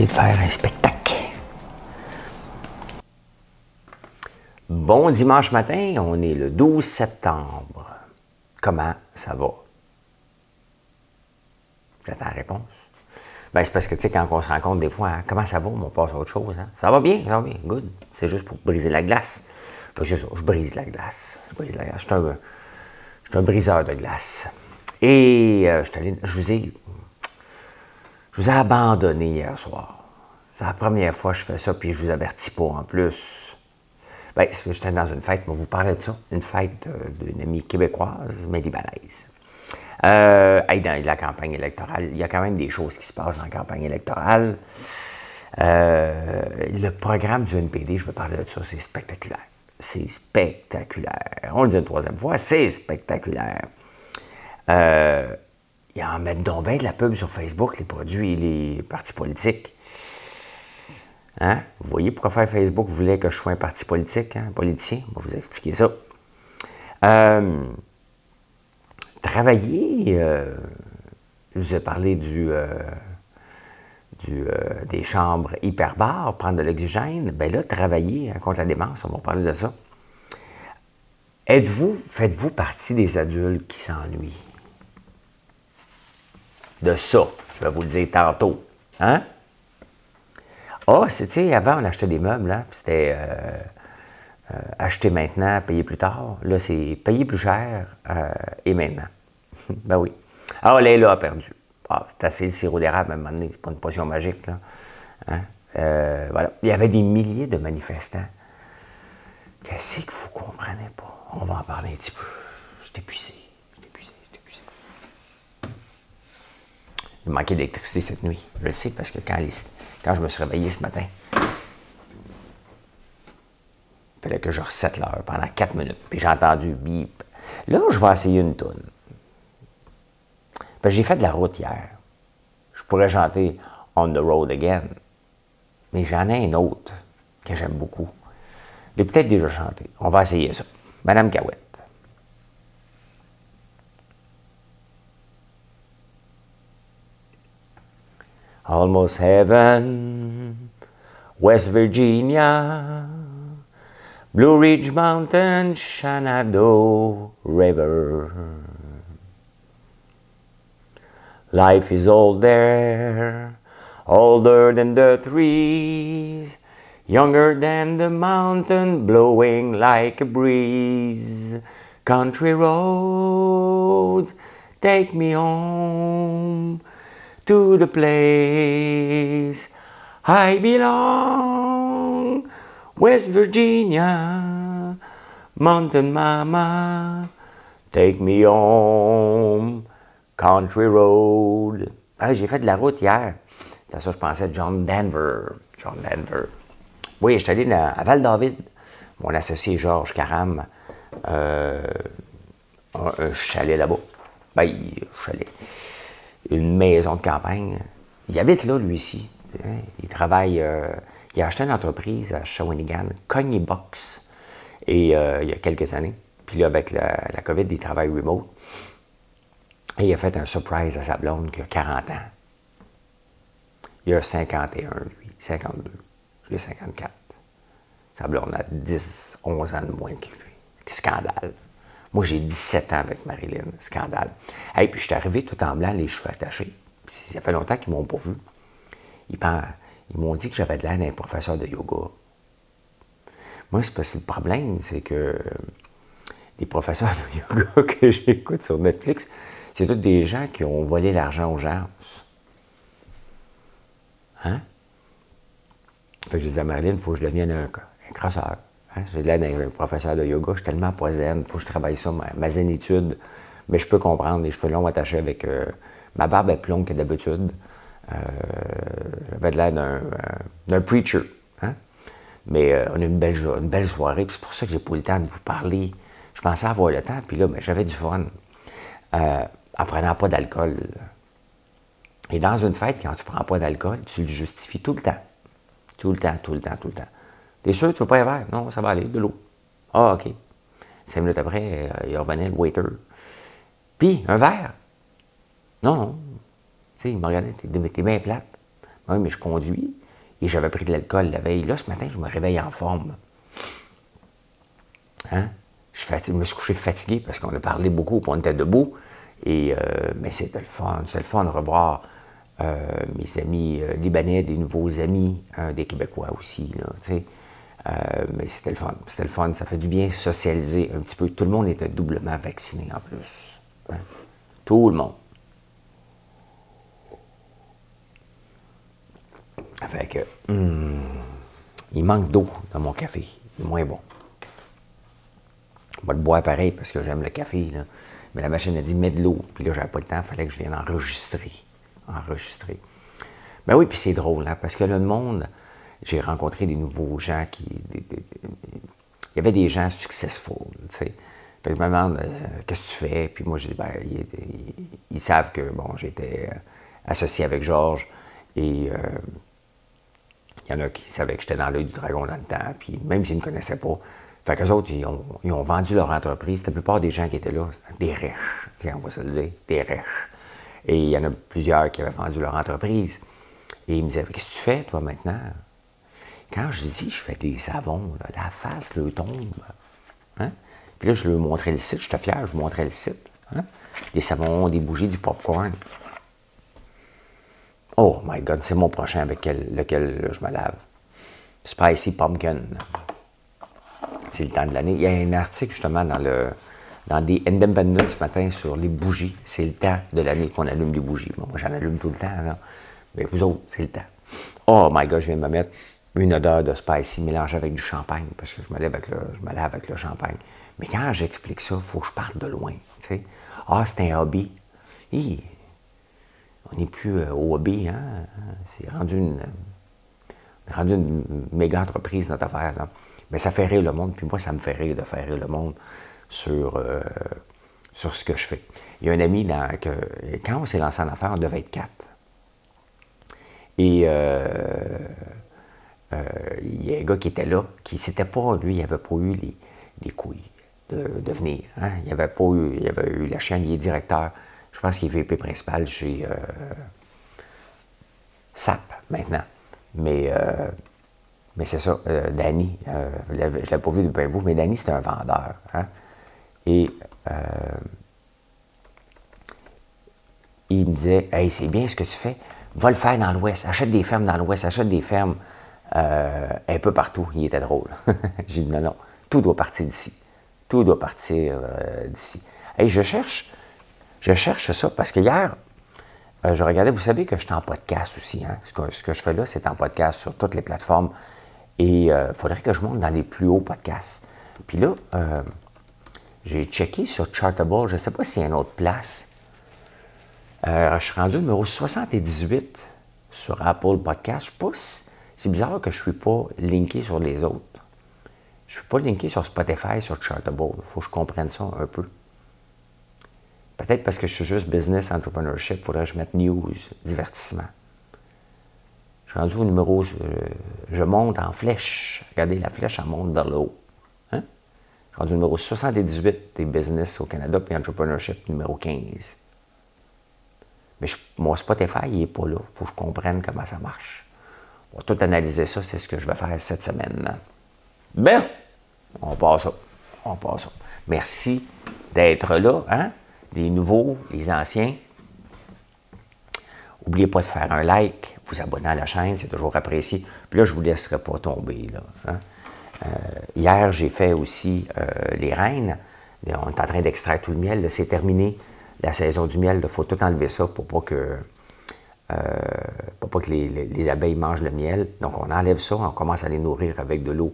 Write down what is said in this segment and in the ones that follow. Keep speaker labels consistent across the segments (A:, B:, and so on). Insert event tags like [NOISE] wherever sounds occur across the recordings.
A: De faire un spectacle. Bon dimanche matin, on est le 12 septembre. Comment ça va? J'attends la réponse. Ben, c'est parce que, tu sais, quand on se rencontre des fois, hein, comment ça va? On passe à autre chose. Hein? Ça va bien, ça va bien, good. C'est juste pour briser la glace. Je brise la glace. Je brise la glace. Je suis un, un briseur de glace. Et euh, je, je vous ai je vous ai abandonné hier soir. C'est la première fois que je fais ça, puis je vous avertis pas en plus. Bien, j'étais dans une fête, mais vous parlez de ça, une fête d'une amie québécoise, mais libanaise. Euh, dans la campagne électorale, il y a quand même des choses qui se passent dans la campagne électorale. Euh, le programme du NPD, je vais parler de ça, c'est spectaculaire. C'est spectaculaire. On le dit une troisième fois, c'est spectaculaire. Euh, ils en mettent donc bien de la pub sur Facebook, les produits, les partis politiques. Hein? Vous voyez pourquoi faire Facebook voulait que je sois un parti politique, hein, politicien? On va vous expliquer ça. Euh, travailler, euh, je vous ai parlé du, euh, des chambres hyperbares, prendre de l'oxygène. Bien là, travailler hein, contre la démence, on va parler de ça. Êtes-vous, faites-vous partie des adultes qui s'ennuient? De ça. Je vais vous le dire tantôt. Hein? Ah, c'était avant, on achetait des meubles, hein, c'était euh, euh, acheter maintenant, payer plus tard. Là, c'est payer plus cher euh, et maintenant. [LAUGHS] ben oui. Ah, là a perdu. Ah, c'est assez le sirop d'érable à un moment donné, c'est pas une potion magique, là. Hein? voilà. Il y avait des milliers de manifestants. Qu'est-ce que vous comprenez pas? On va en parler un petit peu. Je suis épuisé. Il manquait d'électricité cette nuit. Je le sais parce que quand, je me suis réveillé ce matin, il fallait que je recette l'heure pendant 4 minutes. Puis j'ai entendu bip. Là, je vais essayer une toune. J'ai fait de la route hier. Je pourrais chanter On the Road Again. Mais j'en ai un autre que j'aime beaucoup. Je l'ai peut-être déjà chanté. On va essayer ça. Madame Cahouette. Almost heaven, West Virginia, Blue Ridge Mountain, Shenandoah River. Life is old there, older than the trees, younger than the mountain, blowing like a breeze. Country road, take me home to the place I belong, West Virginia, Mountain Mama, take me home, Country Road. Ah, j'ai fait de la route hier. C'est ça je pensais John Denver. John Denver. Oui, je suis allé à Val-David. Mon associé Georges Caram, euh, un chalet là-bas. Ben, chalet une maison de campagne. Il habite là, lui, ici. Il travaille, euh, il a acheté une entreprise à Shawinigan, Box, et euh, il y a quelques années. Puis là, avec la, COVID, il travaille remote. Et il a fait un surprise à sa blonde qui a 40 ans. Il a 51, lui, 52. J'ai 54. Sa blonde a 10, 11 ans de moins que lui. Scandale. Moi, j'ai 17 ans avec Marilyn. Scandale. Et puis, je suis arrivé tout en blanc, les cheveux attachés. ça fait longtemps qu'ils m'ont pas vu. Ils, m'ont dit que j'avais de l'air d'un professeur de yoga. Moi, c'est parce que le problème, c'est que les professeurs de [LAUGHS] yoga que j'écoute sur Netflix, c'est tous des gens qui ont volé l'argent aux gens. Hein? Fait que je disais à Marilyn, il faut que je devienne un, un crasseur. Hein, j'ai l'air d'un professeur de yoga, je suis tellement pas zen, il faut que je travaille ça, ma, zénitude. Mais je peux comprendre, les cheveux longs attachés avec. Euh, ma barbe est plus longue que d'habitude. J'avais l'air d'un preacher. Hein? Mais on a eu une belle, une belle soirée, c'est pour ça que j'ai pas eu le temps de vous parler. Je pensais avoir le temps, puis là, ben, j'avais du fun. en prenant pas d'alcool. Et dans une fête, quand tu prends pas d'alcool, tu le justifies tout le temps. Tout le temps, tout le temps, tout le temps. T'es sûr tu veux pas un verre? Non, ça va aller, de l'eau. Ah, OK. Cinq minutes après, euh, il revenait le waiter. Puis, un verre? Non, non. Tu sais, il m'a regardé, t'es bien plate. Oui, mais je conduis et j'avais pris de l'alcool la veille. Là, ce matin, je me réveille en forme. Hein? Je, me suis couché fatigué parce qu'on a parlé beaucoup, puis on était debout. Et, euh, mais c'était le fun. C'était le fun de revoir euh, mes amis libanais, des nouveaux amis, des Québécois aussi. Là, euh, mais c'était le fun. C'était le fun. Ça fait du bien socialiser un petit peu. Tout le monde était doublement vacciné en plus. Hein? Tout le monde. Fait que, hmm, il manque d'eau dans mon café. Il est moins bon. Je vais le pareil parce que j'aime le café. Là. Mais la machine a dit mets de l'eau. Puis là, j'avais pas le temps. Il fallait que je vienne enregistrer. Enregistrer. Ben oui, puis c'est drôle, hein, parce que le monde, j'ai rencontré des nouveaux gens qui. il y avait des gens successful, tu sais. Fait je me demande euh, qu'est-ce que tu fais, puis moi je dis ben, ils, savent que bon, j'étais euh, associé avec Georges et euh, il y en a qui savaient que j'étais dans l'œil du dragon dans le temps, puis même s'ils ne me connaissaient pas. Fait qu'eux autres, ils ont, ils ont, vendu leur entreprise. La plupart des gens qui étaient là, des riches, on va se le dire, des riches. Et il y en a plusieurs qui avaient vendu leur entreprise. Et ils me disaient Qu'est-ce que tu fais, toi, maintenant quand je dis je fais des savons, la face le tombe. Hein? Puis là, je lui montrais le site, j'étais fier, je lui montrais le site. Hein? Des savons, des bougies, du popcorn. Oh my God, c'est mon prochain avec lequel je me lave. Spicy Pumpkin. C'est le temps de l'année. Il y a un article justement dans le dans des Independent ce matin sur les bougies. C'est le temps de l'année qu'on allume des bougies. moi, j'en allume tout le temps. Mais vous autres, c'est le temps. Oh my God, je viens de me mettre une odeur de spicy mélangée avec du champagne, parce que je me lève avec le, je me avec le champagne. Mais quand j'explique ça, il faut que je parte de loin. Ah, c'est un hobby. on n'est plus euh, au hobby, hein? C'est rendu une, rendu une méga entreprise, notre affaire. Mais ça fait rire le monde, puis moi, ça me fait rire de faire rire le monde sur, euh, sur ce que je fais. Il y a un ami, dans, que, quand on s'est lancé en affaires, on devait être quatre. Et euh, euh, il y a un gars qui était là, qui s'était pas, lui, il n'avait pas eu les, couilles de, venir. Hein. Il n'avait pas eu, il avait eu la chienne, il est directeur, je pense qu'il est VP principal chez euh, SAP maintenant. Mais, euh, mais c'est ça, Danny, je ne l'ai pas vu depuis un bout, mais Danny, c'est un vendeur. Hein. Et il me disait Hey, c'est bien ce que tu fais, va le faire dans l'Ouest, achète des fermes dans l'Ouest, achète des fermes euh, un peu partout. Il était drôle. [LAUGHS] J'ai dit non, non, tout doit partir d'ici. Tout doit partir euh, d'ici. Et je cherche, je cherche ça parce que hier, euh, je regardais, vous savez que je suis en podcast aussi. Hein? Ce, que, je fais là, c'est en podcast sur toutes les plateformes. Et il faudrait que je monte dans les plus hauts podcasts. Puis là, j'ai checké sur Chartable, je ne sais pas s'il y a une autre place. je suis rendu numéro 78 sur Apple Podcast. Je ne c'est bizarre que je ne suis pas linké sur les autres. Je ne suis pas linké sur Spotify, sur Chartable. Il faut que je comprenne ça un peu. Peut-être parce que je suis juste business entrepreneurship, il faudrait que je mette news, divertissement. Je suis rendu au numéro, je monte en flèche. Regardez, la flèche, elle monte vers le haut. Hein? Je suis rendu au numéro 78 des business au Canada, puis entrepreneurship numéro 15. Mais mon Spotify, il n'est pas là. Il faut que je comprenne comment ça marche. On va tout analyser ça, c'est ce que je vais faire cette semaine. Ben, on passe ça. On passe ça. Merci d'être là, hein? Les nouveaux, les anciens. N'oubliez pas de faire un like, vous abonner à la chaîne, c'est toujours apprécié. Puis là, je ne vous laisserai pas tomber. Là, hein? euh, hier, j'ai fait aussi euh, les reines. On est en train d'extraire tout le miel. C'est terminé la saison du miel. Il faut tout enlever ça pour pas que pour pas que les, abeilles mangent le miel. Donc, on enlève ça, on commence à les nourrir avec de l'eau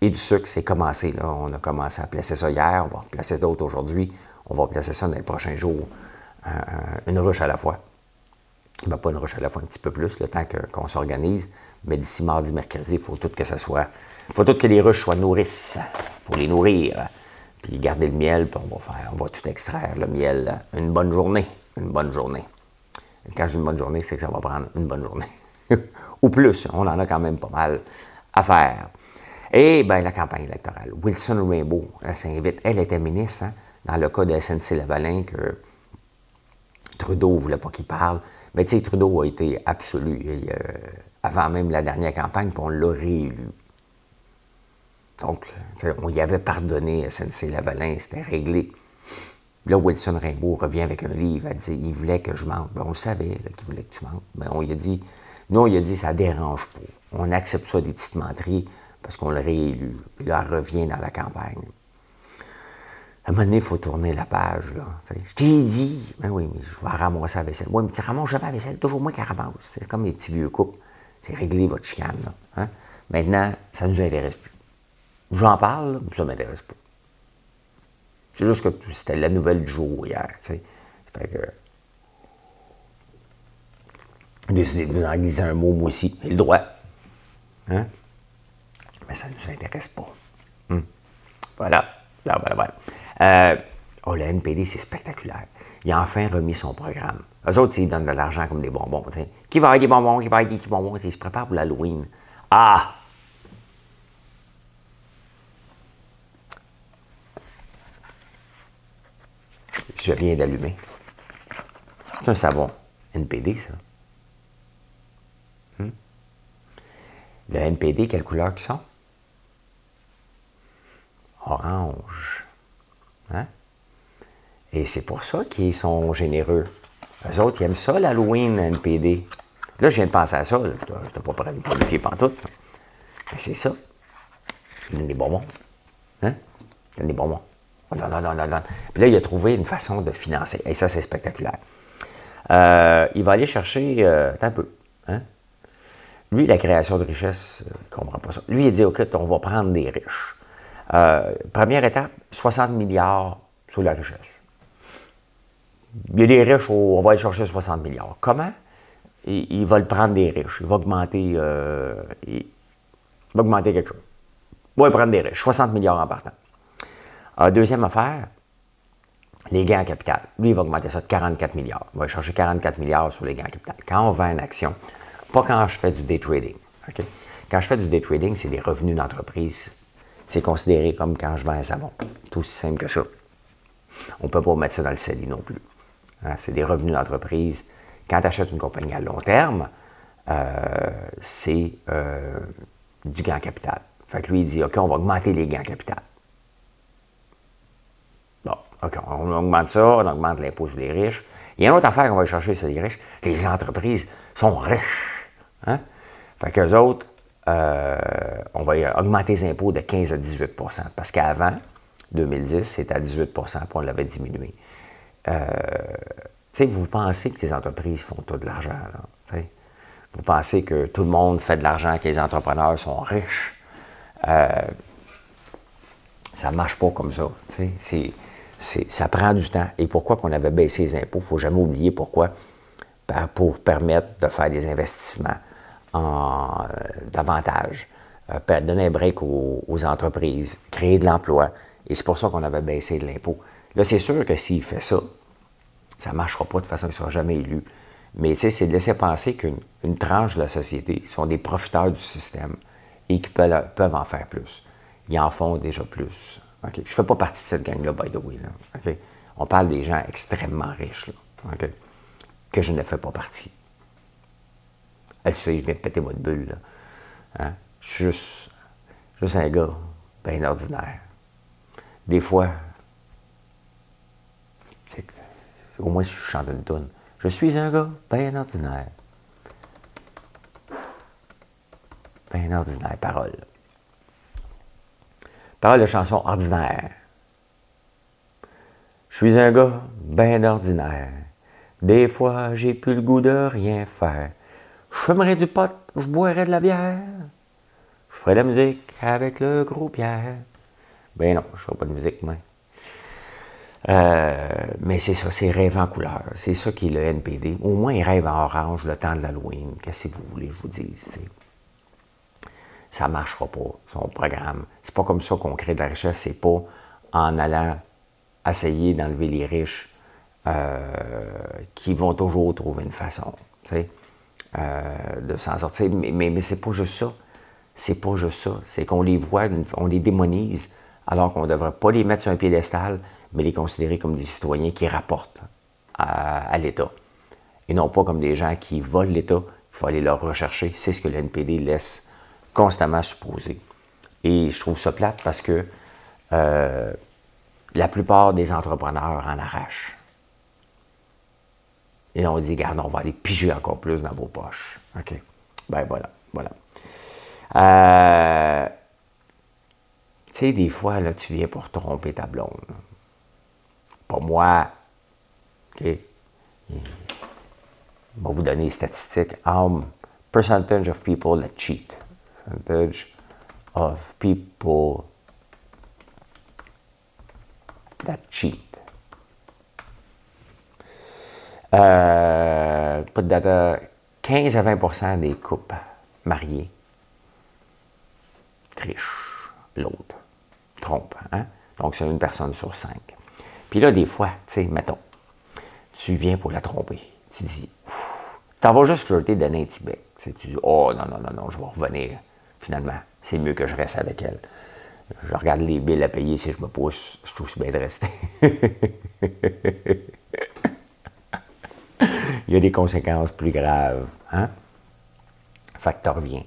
A: et du sucre. C'est commencé, là. On a commencé à placer ça hier, on va placer d'autres aujourd'hui. On va placer ça dans les prochains jours, une ruche à la fois. Ben, pas une roche à la fois, un petit peu plus, le temps qu'on s'organise. Mais d'ici mardi, mercredi, il faut tout que ça soit. Il faut tout que les ruches soient nourrices. Il faut les nourrir. Puis garder le miel, puis on va faire, on va tout extraire, le miel. Une bonne journée. Une bonne journée. Quand j'ai une bonne journée, c'est que ça va prendre une bonne journée. [LAUGHS] Ou plus. On en a quand même pas mal à faire. Et bien, la campagne électorale. Wilson Rainbow, elle s'invite. Elle était ministre, hein, dans le cas de SNC-Lavalin, que Trudeau ne voulait pas qu'il parle. Mais tu sais, Trudeau a été absolu avant même la dernière campagne, puis on l'a réélu. Donc, on y avait pardonné SNC-Lavalin, c'était réglé. Là, Wilson Rainbow revient avec un livre, elle dit il voulait que je mente. Ben, on le savait qu'il voulait que tu mentes. Mais ben, on lui a dit non, il a dit ça dérange pas. On accepte ça des petites menteries parce qu'on le réélu. Puis là, elle revient dans la campagne. À un moment donné, il faut tourner la page. Là. Je t'ai dit, ben oui, mais je vais ramasser la vaisselle. Oui, mais tu ramasses jamais la vaisselle, toujours moi qui ramasse. C'est comme les petits vieux couples. C'est régler votre chicane. Là. Hein? Maintenant, ça ne nous intéresse plus. J'en parle, mais ça ne m'intéresse pas. C'est juste que c'était la nouvelle du jour hier. Fait que. J'ai de vous en glisser un mot, moi aussi. J'ai le droit. Hein? Mais ça ne nous intéresse pas. Hum. Voilà. Voilà, voilà, voilà. Oh, le NPD, c'est spectaculaire. Il a enfin remis son programme. Eux autres, ils donnent de l'argent comme des bonbons. Qui va avoir des bonbons? Qui va avoir des petits bonbons? Ils se préparent pour l'Halloween. Ah! Je viens d'allumer. C'est un savon NPD, ça. Hmm? Le NPD, quelle couleur qu'ils sont? Orange. Hein? Et c'est pour ça qu'ils sont généreux. Eux autres, ils aiment ça, l'Halloween NPD. Là, je viens de penser à ça. Je pas qualifier pantoute. Mais c'est ça. Ils donnent des bonbons. Hein? Ils donnent des bonbons. Puis là, il a trouvé une façon de financer. Et ça, c'est spectaculaire. Euh, il va aller chercher euh, un peu. Hein? Lui, la création de richesse, euh, il ne comprend pas ça. Lui, il dit, OK, on va prendre des riches. première étape, 60 milliards sur la richesse. Il y a des riches, on va aller chercher 60 milliards. Comment? Il, va le prendre des riches. Il va augmenter, il, va augmenter quelque chose. Il va prendre des riches. 60 milliards en partant. Deuxième affaire, les gains en capital. Lui, il va augmenter ça de 44 milliards. Il va chercher 44 milliards sur les gains en capital. Quand on vend une action, pas quand je fais du day trading. Quand je fais du day trading, c'est des revenus d'entreprise. C'est considéré comme quand je vends un savon. Tout aussi simple que ça. On ne peut pas mettre ça dans le CELI non plus. Hein, c'est des revenus d'entreprise. Quand tu achètes une compagnie à long terme, euh, c'est euh, du gain en capital. Fait que lui, il dit OK, on va augmenter les gains en capital. OK, on augmente ça, on augmente l'impôt sur les riches. Il y a une autre affaire qu'on va chercher sur les riches. Les entreprises sont riches. Hein? Fait qu'eux autres, euh, on va augmenter les impôts de 15 à 18% Parce qu'avant, 2010, c'était à 18% puis on l'avait diminué. Euh, vous pensez que les entreprises font tout de l'argent. Vous pensez que tout le monde fait de l'argent, que les entrepreneurs sont riches? Euh, ça ne marche pas comme ça. C'est ça prend du temps. Et pourquoi qu'on avait baissé les impôts? Il ne faut jamais oublier pourquoi. Ben, pour permettre de faire des investissements en, euh, davantage, euh, donner un break aux, entreprises, créer de l'emploi. Et c'est pour ça qu'on avait baissé l'impôt. Là, c'est sûr que s'il fait ça, ça ne marchera pas de façon qu'il ne sera jamais élu. Mais c'est de laisser penser qu'une tranche de la société sont des profiteurs du système et qu'ils peuvent, peuvent en faire plus. Ils en font déjà plus. Je ne fais pas partie de cette gang-là, by the way. On parle des gens extrêmement riches, que je ne fais pas partie. Elle sait, je viens de péter votre bulle. Hein? Je suis juste, un gars bien ordinaire. Des fois, au moins je chante une tonne, je suis un gars bien ordinaire. Bien ordinaire, parole. Parole de chanson ordinaire. Je suis un gars bien ordinaire. Des fois, j'ai plus le goût de rien faire. Je fumerais du pot, je boirais de la bière. Je ferais de la musique avec le gros Pierre. Ben non, je ferai pas de musique, moi. Euh, mais c'est ça, c'est rêve en couleur. C'est ça qui est le NPD. Au moins, il rêve en orange le temps de l'Halloween. Qu'est-ce que vous voulez je vous dise? Ça ne marchera pas, son programme. C'est pas comme ça qu'on crée de la richesse. C'est pas en allant essayer d'enlever les riches euh, qui vont toujours trouver une façon euh, de s'en sortir. Mais, mais, mais c'est pas juste ça. C'est pas juste ça. C'est qu'on les voit, on les démonise, alors qu'on ne devrait pas les mettre sur un piédestal, mais les considérer comme des citoyens qui rapportent à, l'État. Et non pas comme des gens qui volent l'État, il faut aller leur rechercher. C'est ce que l'NPD laisse constamment supposer. Et je trouve ça plate parce que euh, la plupart des entrepreneurs en arrachent. Et on dit, regarde, on va aller piger encore plus dans vos poches. OK. Ben voilà, voilà. Euh, tu sais, des fois, là, tu viens pour tromper ta blonde. Pas moi. OK? Je vais vous donner les statistiques. Um, percentage of people that cheat. Of people that cheat. Euh, pas de data. 15 à 20% des couples mariés trichent l'autre, trompe. Hein? Donc, c'est une personne sur cinq. Puis là, des fois, tu sais, mettons, tu viens pour la tromper. Tu dis, t'en vas juste flirter d'un Tibet. Tu dis, oh non, non, non, non, je vais revenir. Finalement, c'est mieux que je reste avec elle. Je regarde les billes à payer si je me pousse, je trouve bien de rester. [LAUGHS] Il y a des conséquences plus graves. Hein? Tu reviens.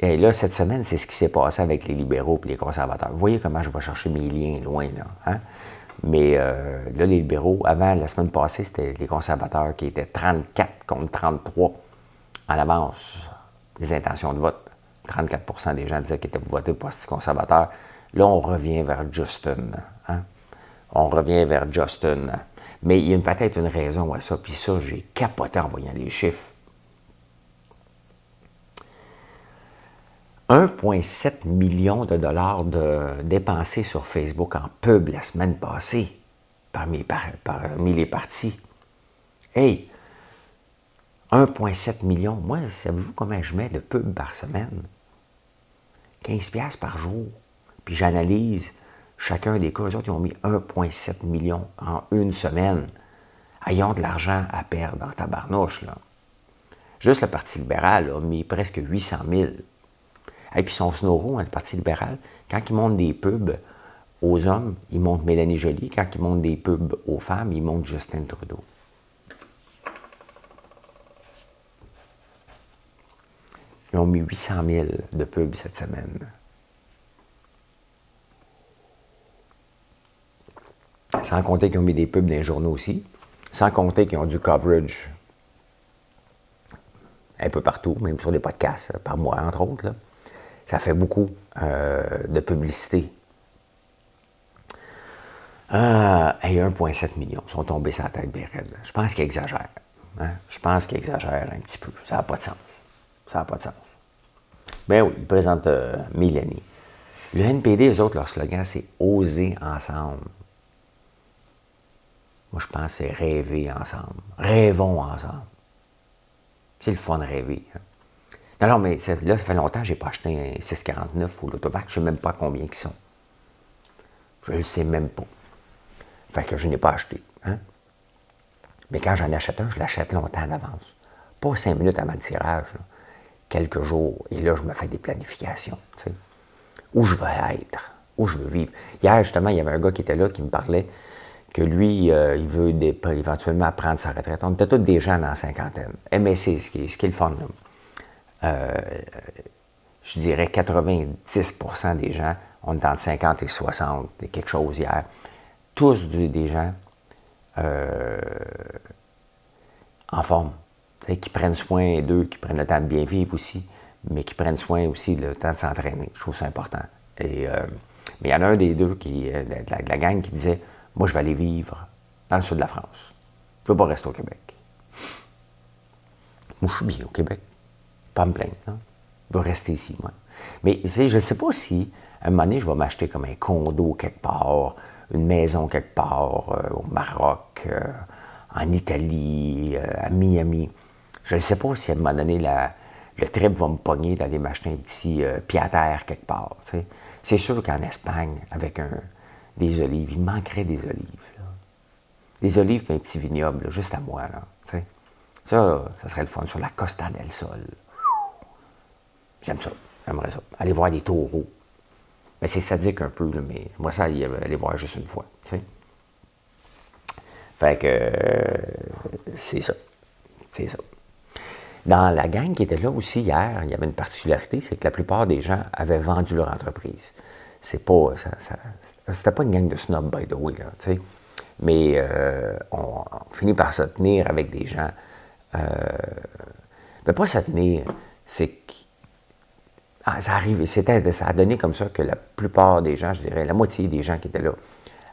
A: Et là, cette semaine, c'est ce qui s'est passé avec les libéraux et les conservateurs. Vous voyez comment je vais chercher mes liens loin, là. Hein? Mais euh, là, les libéraux, avant, la semaine passée, c'était les conservateurs qui étaient 34 contre 33 en avance des intentions de vote. 34% des gens disaient qu'ils étaient votés pour le conservateur. Là, on revient vers Justin. Hein? On revient vers Justin. Mais il y a peut-être une raison à ça. Puis ça, j'ai capoté en voyant les chiffres. 1,7 million de dollars de, dépensés sur Facebook en pub la semaine passée parmi, parmi les partis. Hey, 1,7 million. Moi, savez-vous combien je mets de pub par semaine? 15$ par jour. Puis j'analyse chacun des cas. Eux autres, ils ont mis 1,7 million en une semaine. Ayons de l'argent à perdre en tabarnouche, là. Juste le Parti libéral a mis presque 800 000 et puis son snoro, hein, le Parti libéral, quand il monte des pubs aux hommes, il monte Mélanie Joly. Quand il monte des pubs aux femmes, il monte Justin Trudeau. Ils ont mis 800 000 de pubs cette semaine. Sans compter qu'ils ont mis des pubs dans les journaux aussi. Sans compter qu'ils ont du coverage un peu partout, même sur les podcasts, par mois, entre autres. Ça fait beaucoup euh, de publicité. Ah, et 1,7 million sont tombés sur la tête des Je pense qu'ils exagèrent. Hein. Je pense qu'ils exagèrent un petit peu. Ça n'a pas de sens. Ça n'a pas de sens. Ben oui, ils présentent euh, Mélanie. Le NPD, eux autres, leur slogan, c'est Oser ensemble. Moi, je pense que c'est rêver ensemble. Rêvons ensemble. C'est le fun de rêver. Hein. Non, mais là, ça fait longtemps que je n'ai pas acheté un 649 ou l'autobac. Je ne sais même pas combien ils sont. Je ne le sais même pas. Fait que je n'ai pas acheté. Hein. Mais quand j'en achète un, je l'achète longtemps en avance. Pas cinq minutes avant le tirage. Quelques jours. Et là, je me fais des planifications. Où je veux être. Où je veux vivre. Hier, justement, il y avait un gars qui était là qui me parlait que lui, euh, il veut éventuellement prendre sa retraite. On était tous des gens dans la cinquantaine. MSC, ce qui ce qui est le fun. Euh, je dirais 90% des gens, on est entre 50 et 60, et quelque chose hier, tous des gens euh, en forme, qui prennent soin d'eux, qui prennent le temps de bien vivre aussi, mais qui prennent soin aussi le temps de s'entraîner. Je trouve ça important. Et, euh, mais il y en a un des deux, qui, de, la, de la gang, qui disait Moi, je vais aller vivre dans le sud de la France. Je ne veux pas rester au Québec. Moi, je suis bien au Québec pas me plaindre. Hein. Je vais rester ici, moi. Mais je ne sais pas si, à un moment donné, je vais m'acheter comme un condo quelque part, une maison quelque part, au Maroc, en Italie, à Miami. Je ne sais pas si à un moment donné, le trip va me pogner d'aller m'acheter un petit pied à terre quelque part. C'est sûr qu'en Espagne, avec des olives, il manquerait des olives. Des olives et un petit vignoble, juste à moi. Là, ça, ça serait le fun sur la Costa del Sol. J'aime ça. J'aimerais ça. Aller voir des taureaux. Mais c'est sadique un peu, mais moi, ça, aller voir juste une fois. Fait que euh, c'est ça. C'est ça. Dans la gang qui était là aussi hier, il y avait une particularité, c'est que la plupart des gens avaient vendu leur entreprise. C'est pas. C'était pas une gang de snobs, by the way, là, Mais euh, on, finit par se tenir avec des gens. Euh, mais pas se tenir, c'est que. Ah, ça arrive, c'était, ça a donné comme ça que la plupart des gens, je dirais, la moitié des gens qui étaient là,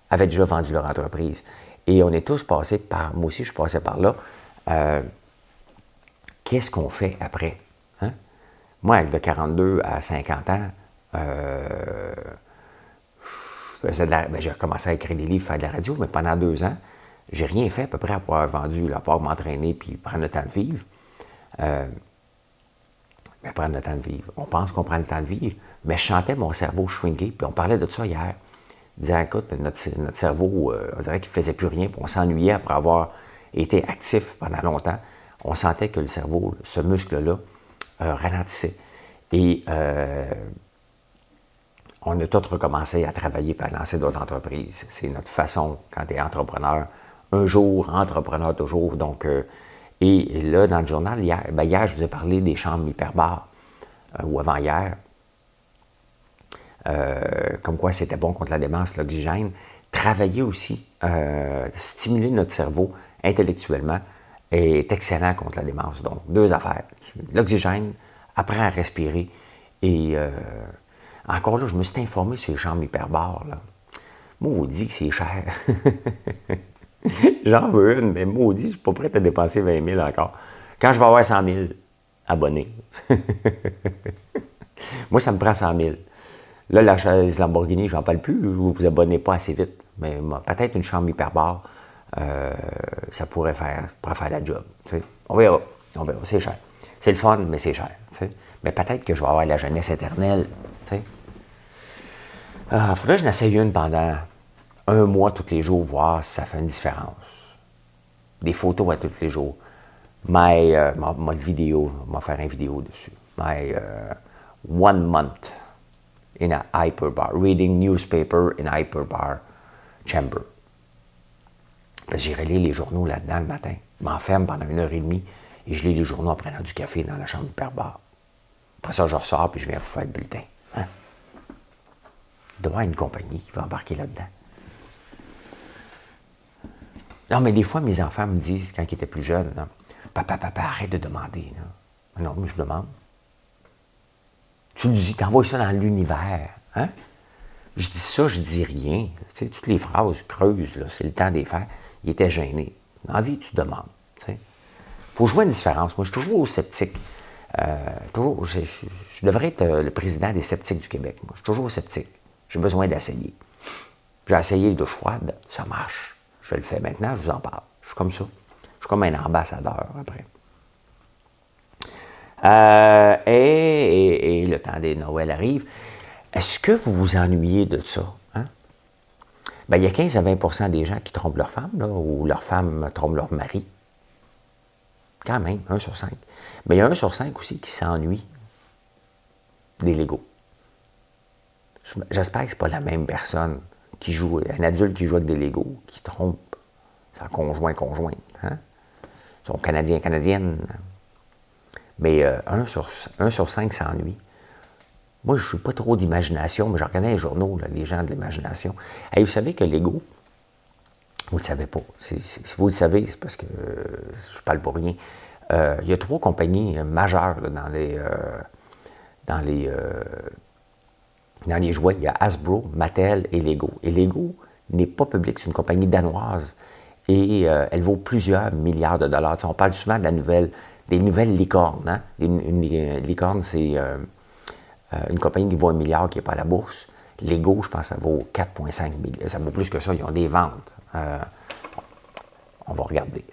A: avaient déjà vendu leur entreprise. Et on est tous passés par, moi aussi je suis passé par là, euh, qu'est-ce qu'on fait après? Hein? Moi, avec de 42 à 50 ans, euh, j'ai commencé à écrire des livres, faire de la radio, mais pendant deux ans, j'ai rien fait à peu près à pouvoir vendu, à part m'entraîner puis prendre le temps de vivre. Euh, mais prendre le temps de vivre. On pense qu'on prend le temps de vivre, mais je chantais mon cerveau shrinker, puis on parlait de ça hier. Disant, écoute, notre, cerveau, euh, on dirait qu'il ne faisait plus rien, puis on s'ennuyait après avoir été actif pendant longtemps on sentait que le cerveau, ce muscle-là, euh, ralentissait. Et euh, on a tous recommencé à travailler et à lancer d'autres entreprises. C'est notre façon, quand tu es entrepreneur, un jour, entrepreneur toujours. Donc, euh, et, là, dans le journal, hier, ben, hier, je vous ai parlé des chambres hyperbares, ou avant-hier, comme quoi c'était bon contre la démence, l'oxygène. Travailler aussi, stimuler notre cerveau intellectuellement, est excellent contre la démence. Donc, deux affaires. L'oxygène, apprends à respirer. Et euh, encore là, je me suis informé sur les chambres hyperbares. Maudit que c'est cher. [LAUGHS] J'en veux une, mais maudit, je ne suis pas prêt à dépenser 20 000 encore. Quand je vais avoir 100 000 abonnés, [LAUGHS] moi, ça me prend 100 000. Là, la chaise Lamborghini, je n'en parle plus, vous vous abonnez pas assez vite. Mais peut-être une chambre hyperbare euh, ça pourrait faire, pourrait faire la job. On verra. On verra. C'est cher. C'est le fun, mais c'est cher. Mais peut-être que je vais avoir la jeunesse éternelle. Il ah, faudrait que je n'essaye une pendant un mois tous les jours, voir si ça fait une différence. Des photos à tous les jours. My, euh, ma, vidéo, on va faire une vidéo dessus. My euh, one month in a hyperbar, reading newspaper in hyperbar chamber. Parce que j'irai lire les journaux là-dedans le matin. Je m'enferme pendant une heure et demie et je lis les journaux en prenant du café dans la chambre hyperbare. Après ça, je ressors puis je viens vous faire le bulletin. Hein? Il y une compagnie qui va embarquer là-dedans. Non, mais des fois, mes enfants me disent, quand ils étaient plus jeunes, Papa, papa, arrête de demander. Non, mais je demande. Tu le dis, t'envoies ça dans l'univers. Hein? Je dis ça, je dis rien. Tu sais, toutes les phrases creuses, c'est le temps des faire il était gêné. Dans la vie, tu demandes. Il faut jouer une différence. Moi, je suis toujours sceptique. Euh, toujours, je, devrais être euh, le président des sceptiques du Québec. Moi. Je suis toujours sceptique. J'ai besoin d'essayer. J'ai essayé les douches froides, ça marche. Je le fais maintenant, je vous en parle. Je suis comme ça. Je suis comme un ambassadeur après. Euh, et, et, le temps des Noël arrive. Est-ce que vous vous ennuyez de ça? Bien, il y a 15 à 20 des gens qui trompent leur femme, ou leur femme trompe leur mari. Quand même, 1 sur 5. Mais il y a 1 sur 5 aussi qui s'ennuie des Legos. J'espère que ce n'est pas la même personne qui joue, un adulte qui joue avec des Legos, qui trompe sa conjoint-conjointe. Hein? Son Canadien-Canadienne. Mais 1 euh, sur, 1 sur 5 s'ennuie. Moi, je ne suis pas trop d'imagination, mais je reconnais les journaux, les gens de l'imagination. Et vous savez que l'ego, vous ne le savez pas. Si, vous le savez, c'est parce que euh, je parle pour rien. Euh, il y a trois compagnies euh, majeures dans les, dans, les, jouets. Il y a Hasbro, Mattel et Lego. Et Lego n'est pas public, c'est une compagnie danoise. Et elle vaut plusieurs milliards de dollars. on parle souvent des nouvelles licornes. Hein? Une licorne, c'est euh, une compagnie qui vaut un milliard qui n'est pas à la bourse. Lego, je pense ça vaut 4,5 millions. Ça vaut plus que ça, ils ont des ventes. Euh, on va regarder.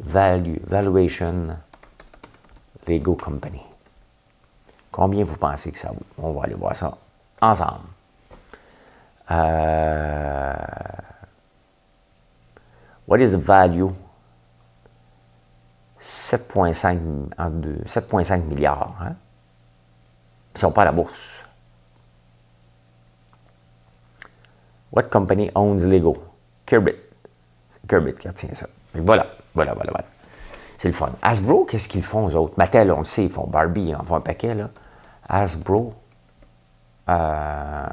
A: Value, valuation, Lego Company. Combien vous pensez que ça vaut? On va aller voir ça ensemble. Euh, what is the value? 7,5 milliards. Hein? Ne sont pas à la bourse. What company owns Lego? Kirbit. Kirbit qui retient ça. voilà, voilà, voilà, voilà. C'est le fun. Hasbro, qu'est-ce qu'ils font, aux autres? Mattel, on le sait, ils font Barbie, ils en font un paquet, là. Hasbro. Euh,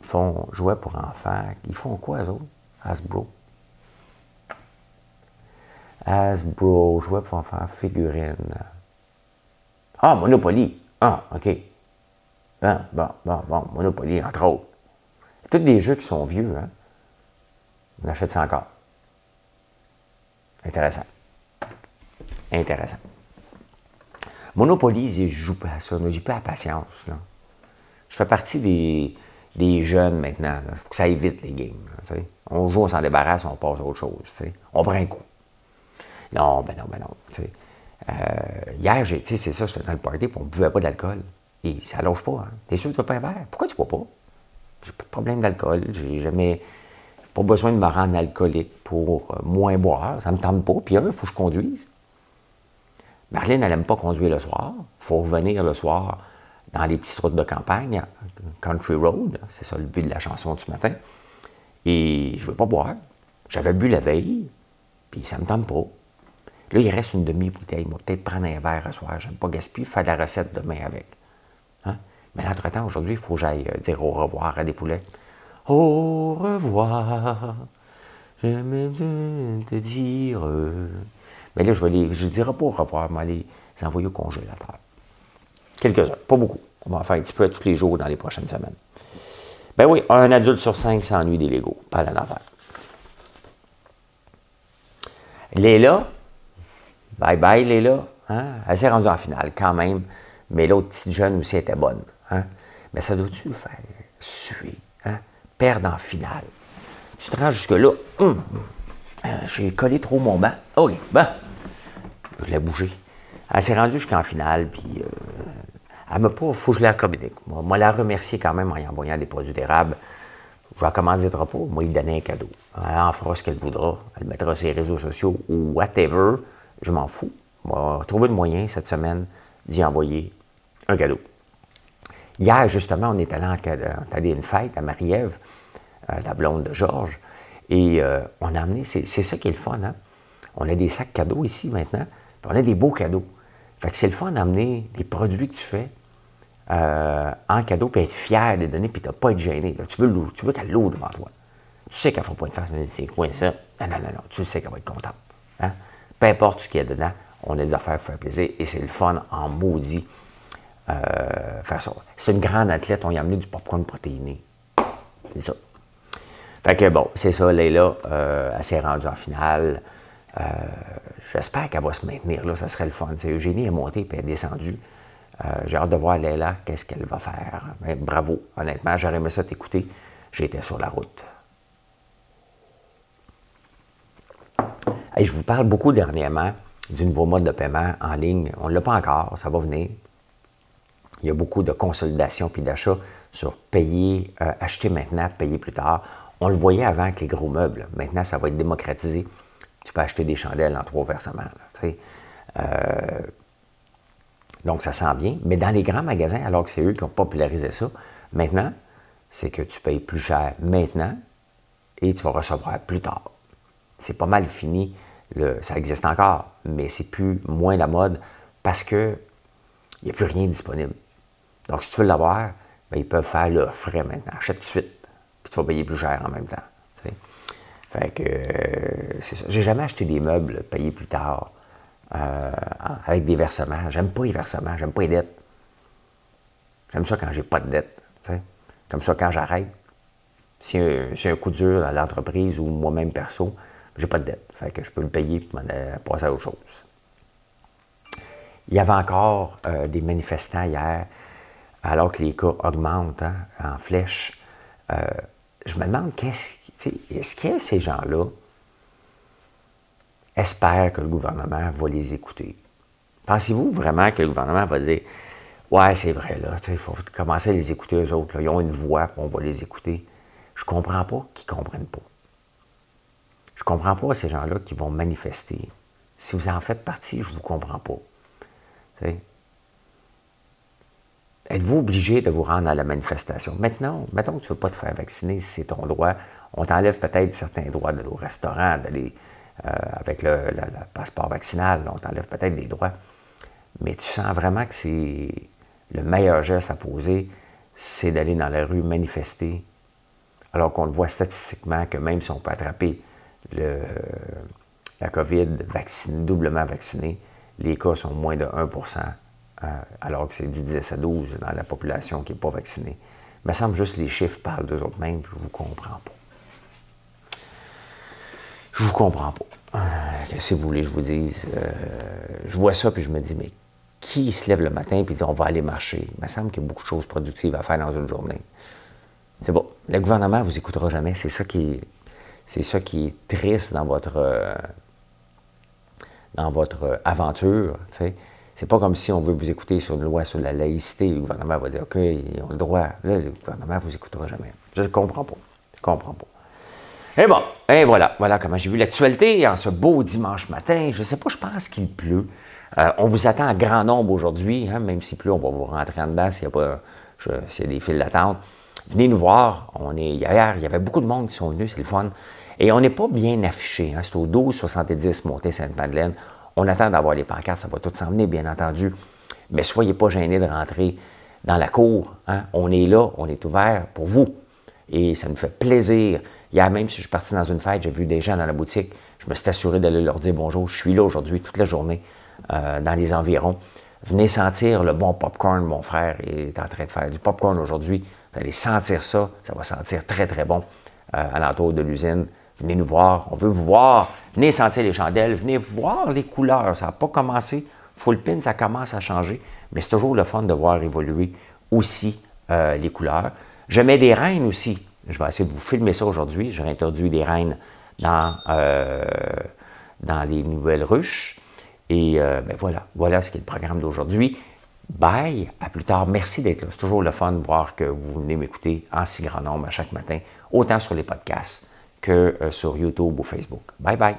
A: ils font jouets pour enfants. Ils font quoi, eux autres? Hasbro. Hasbro, jouets pour enfants, figurines. Ah, Monopoly. Ah, OK. Bon, bon, bon, bon, Monopoly, entre autres. Tous des jeux qui sont vieux, hein? On achète ça encore. Intéressant. Intéressant. Monopoly, je joue pas à ça, je joue pas à patience. Là. Je fais partie des, des jeunes maintenant. Il faut que ça évite les games. on joue, on s'en débarrasse, on passe à autre chose. On prend un coup. Non, ben non, ben non. Euh, hier, c'est ça, j'étais dans le party, puis on ne buvait pas d'alcool. Et ça loge pas. Hein. T'es sûr que tu pas un verre? Pourquoi tu ne bois pas? J'ai pas de problème d'alcool. J'ai jamais. Pas besoin de me rendre alcoolique pour euh, moins boire. Ça ne me tente pas. Puis, un, il faut que je conduise. Marlène, elle n'aime pas conduire le soir. Il faut revenir le soir dans les petites routes de campagne, Country Road. C'est ça le but de la chanson du matin. Et je ne veux pas boire. J'avais bu la veille, puis ça ne me tente pas. Là, il reste une demi-bouteille. Moi, peut-être prendre un verre ce soir. J'aime pas gaspiller, faire la recette demain avec. Hein? Mais entre-temps, aujourd'hui, il faut que j'aille euh, dire au revoir à des poulets. Au revoir, j'aime te dire. Mais là, je ne je dirai pas au revoir, mais les envoyer au congélateur. Quelques-uns, pas beaucoup. On va en faire un petit peu tous les jours dans les prochaines semaines. Ben oui, un adulte sur cinq s'ennuie des Legos. Pas la affaire. Léla, bye bye Léla, hein? elle s'est rendue en finale quand même, mais l'autre petite jeune aussi était bonne. Hein? Mais ça doit-tu faire suer, hein? perdre en finale? Tu te rends jusque-là, hum, euh, j'ai collé trop mon banc. OK, bon, je l'ai bougé. Elle s'est rendue jusqu'en finale, puis euh, elle m'a pas, faut que je la communique. Moi, moi, la remercier quand même en y envoyant des produits d'érable. Je ne recommandera pas, moi, il donnait un cadeau. Elle en fera ce qu'elle voudra. Elle mettra sur les réseaux sociaux ou whatever. Je m'en fous. On va trouver le moyen cette semaine d'y envoyer un cadeau. Hier, justement, on est allé à une fête à Marie-Ève, euh, la blonde de Georges, et euh, on a amené, c'est ça qui est le fun, hein? On a des sacs cadeaux ici maintenant, puis on a des beaux cadeaux. Fait que c'est le fun d'amener des produits que tu fais euh, en cadeau, puis être fier de les donner, puis de ne pas être gêné. tu veux, tu veux qu'elle l'eau devant toi. Tu sais qu'elle ne fera pas une face, c'est quoi ça? Non, non, non, non, tu sais qu'elle va être contente. Hein? Peu importe ce qu'il y a dedans, on a des affaires pour faire plaisir, et c'est le fun en maudit euh. C'est une grande athlète, on y a amené du popcorn protéiné. C'est ça. Fait que bon, c'est ça, Leila, euh, elle s'est rendue en finale. Euh, j'espère qu'elle va se maintenir là, ça serait le fun. Eugénie est montée puis descendue. J'ai hâte de voir Leila, qu'est-ce qu'elle va faire. bravo, honnêtement, j'aurais aimé ça t'écouter. J'étais sur la route. Je vous parle beaucoup dernièrement du nouveau mode de paiement en ligne. On ne l'a pas encore, ça va venir. Il y a beaucoup de consolidation puis d'achat sur payer, acheter maintenant, payer plus tard. On le voyait avant avec les gros meubles. Maintenant, ça va être démocratisé. Tu peux acheter des chandelles en trois versements. Euh, donc, ça sent bien. Mais dans les grands magasins, alors que c'est eux qui ont popularisé ça, maintenant, c'est que tu payes plus cher maintenant et tu vas recevoir plus tard. C'est pas mal fini. ça existe encore, mais c'est plus moins la mode parce que il n'y a plus rien disponible. Donc, si tu veux l'avoir, ben, ils peuvent faire le frais maintenant. Achète tout de suite tu vas payer plus cher en même temps. Fait que euh, c'est ça. J'ai jamais acheté des meubles payés plus tard euh, avec des versements. J'aime pas les versements, j'aime pas les dettes. J'aime ça quand j'ai pas de dette. Comme ça, quand j'arrête, si j'ai un coup dur à l'entreprise ou moi-même perso, j'ai pas de dette. Fait que je peux le payer et passer à autre chose. Il y avait encore euh, des manifestants hier, alors que les cas augmentent hein, en flèche. Euh, je me demande, qu'est-ce, est-ce que ces gens-là espèrent que le gouvernement va les écouter? Pensez-vous vraiment que le gouvernement va dire Ouais, c'est vrai, là, il faut commencer à les écouter eux autres. Ils ont une voix, on va les écouter. Je comprends pas qu'ils ne comprennent pas. Je comprends pas ces gens-là qui vont manifester. Si vous en faites partie, je ne vous comprends pas. Êtes-vous obligé de vous rendre à la manifestation? Maintenant, mettons que tu ne veux pas te faire vacciner, c'est ton droit. On t'enlève peut-être certains droits d'aller au restaurant, d'aller avec le, passeport vaccinal, on t'enlève peut-être des droits. Mais tu sens vraiment que c'est le meilleur geste à poser, c'est d'aller dans la rue manifester, alors qu'on le voit statistiquement que même si on peut attraper la COVID vacciné, doublement vacciné, les cas sont moins de 1% euh, alors que c'est du 10 à 12 dans la population qui n'est pas vaccinée. Il me semble juste que les chiffres parlent d'eux autres mêmes, je ne vous comprends pas. Je vous comprends pas. Euh, vous voulez je vous dise? Euh, je vois ça, puis je me dis, mais qui se lève le matin et dit on va aller marcher? Il me semble qu'il y a beaucoup de choses productives à faire dans une journée. C'est bon. Le gouvernement ne vous écoutera jamais. C'est ça qui est, c'est ça qui est triste dans votre, euh, dans votre aventure. C'est pas comme si on veut vous écouter sur une loi sur la laïcité. Le gouvernement va dire OK, ils ont le droit. Là, le gouvernement ne vous écoutera jamais. Je ne comprends pas. Je comprends pas. Et bon, et voilà, voilà comment j'ai vu l'actualité en ce beau dimanche matin. Je ne sais pas, je pense qu'il pleut. Euh, on vous attend en grand nombre aujourd'hui, hein, même s'il pleut, on va vous rentrer en dedans s'il y a, pas, y a des files d'attente. Venez nous voir. On est, hier, il y avait beaucoup de monde qui sont venus, c'est le fun. Et on n'est pas bien affiché. Hein, c'est au 12-70 montée Sainte-Madeleine. On attend d'avoir les pancartes, ça va tout s'en venir, bien entendu. Mais soyez pas gênés de rentrer dans la cour. Hein. On est là, on est ouvert pour vous. Et ça nous fait plaisir Hier même, si je suis parti dans une fête, j'ai vu des gens dans la boutique. Je me suis assuré d'aller leur dire bonjour. Je suis là aujourd'hui toute la journée euh, dans les environs. Venez sentir le bon popcorn. Mon frère est en train de faire du popcorn aujourd'hui. Vous allez sentir ça. Ça va sentir très, très bon euh, à l'entour de l'usine. Venez nous voir. On veut vous voir. Venez sentir les chandelles. Venez voir les couleurs. Ça n'a pas commencé. Full pin, ça commence à changer. Mais c'est toujours le fun de voir évoluer aussi euh, les couleurs. Je mets des reines aussi. Je vais essayer de vous filmer ça aujourd'hui. J'ai introduit des reines dans, euh, dans les nouvelles ruches. Et euh, ben voilà, voilà ce qui est le programme d'aujourd'hui. Bye, à plus tard. Merci d'être là. C'est toujours le fun de voir que vous venez m'écouter en si grand nombre chaque matin, autant sur les podcasts que euh, sur YouTube ou Facebook. Bye bye.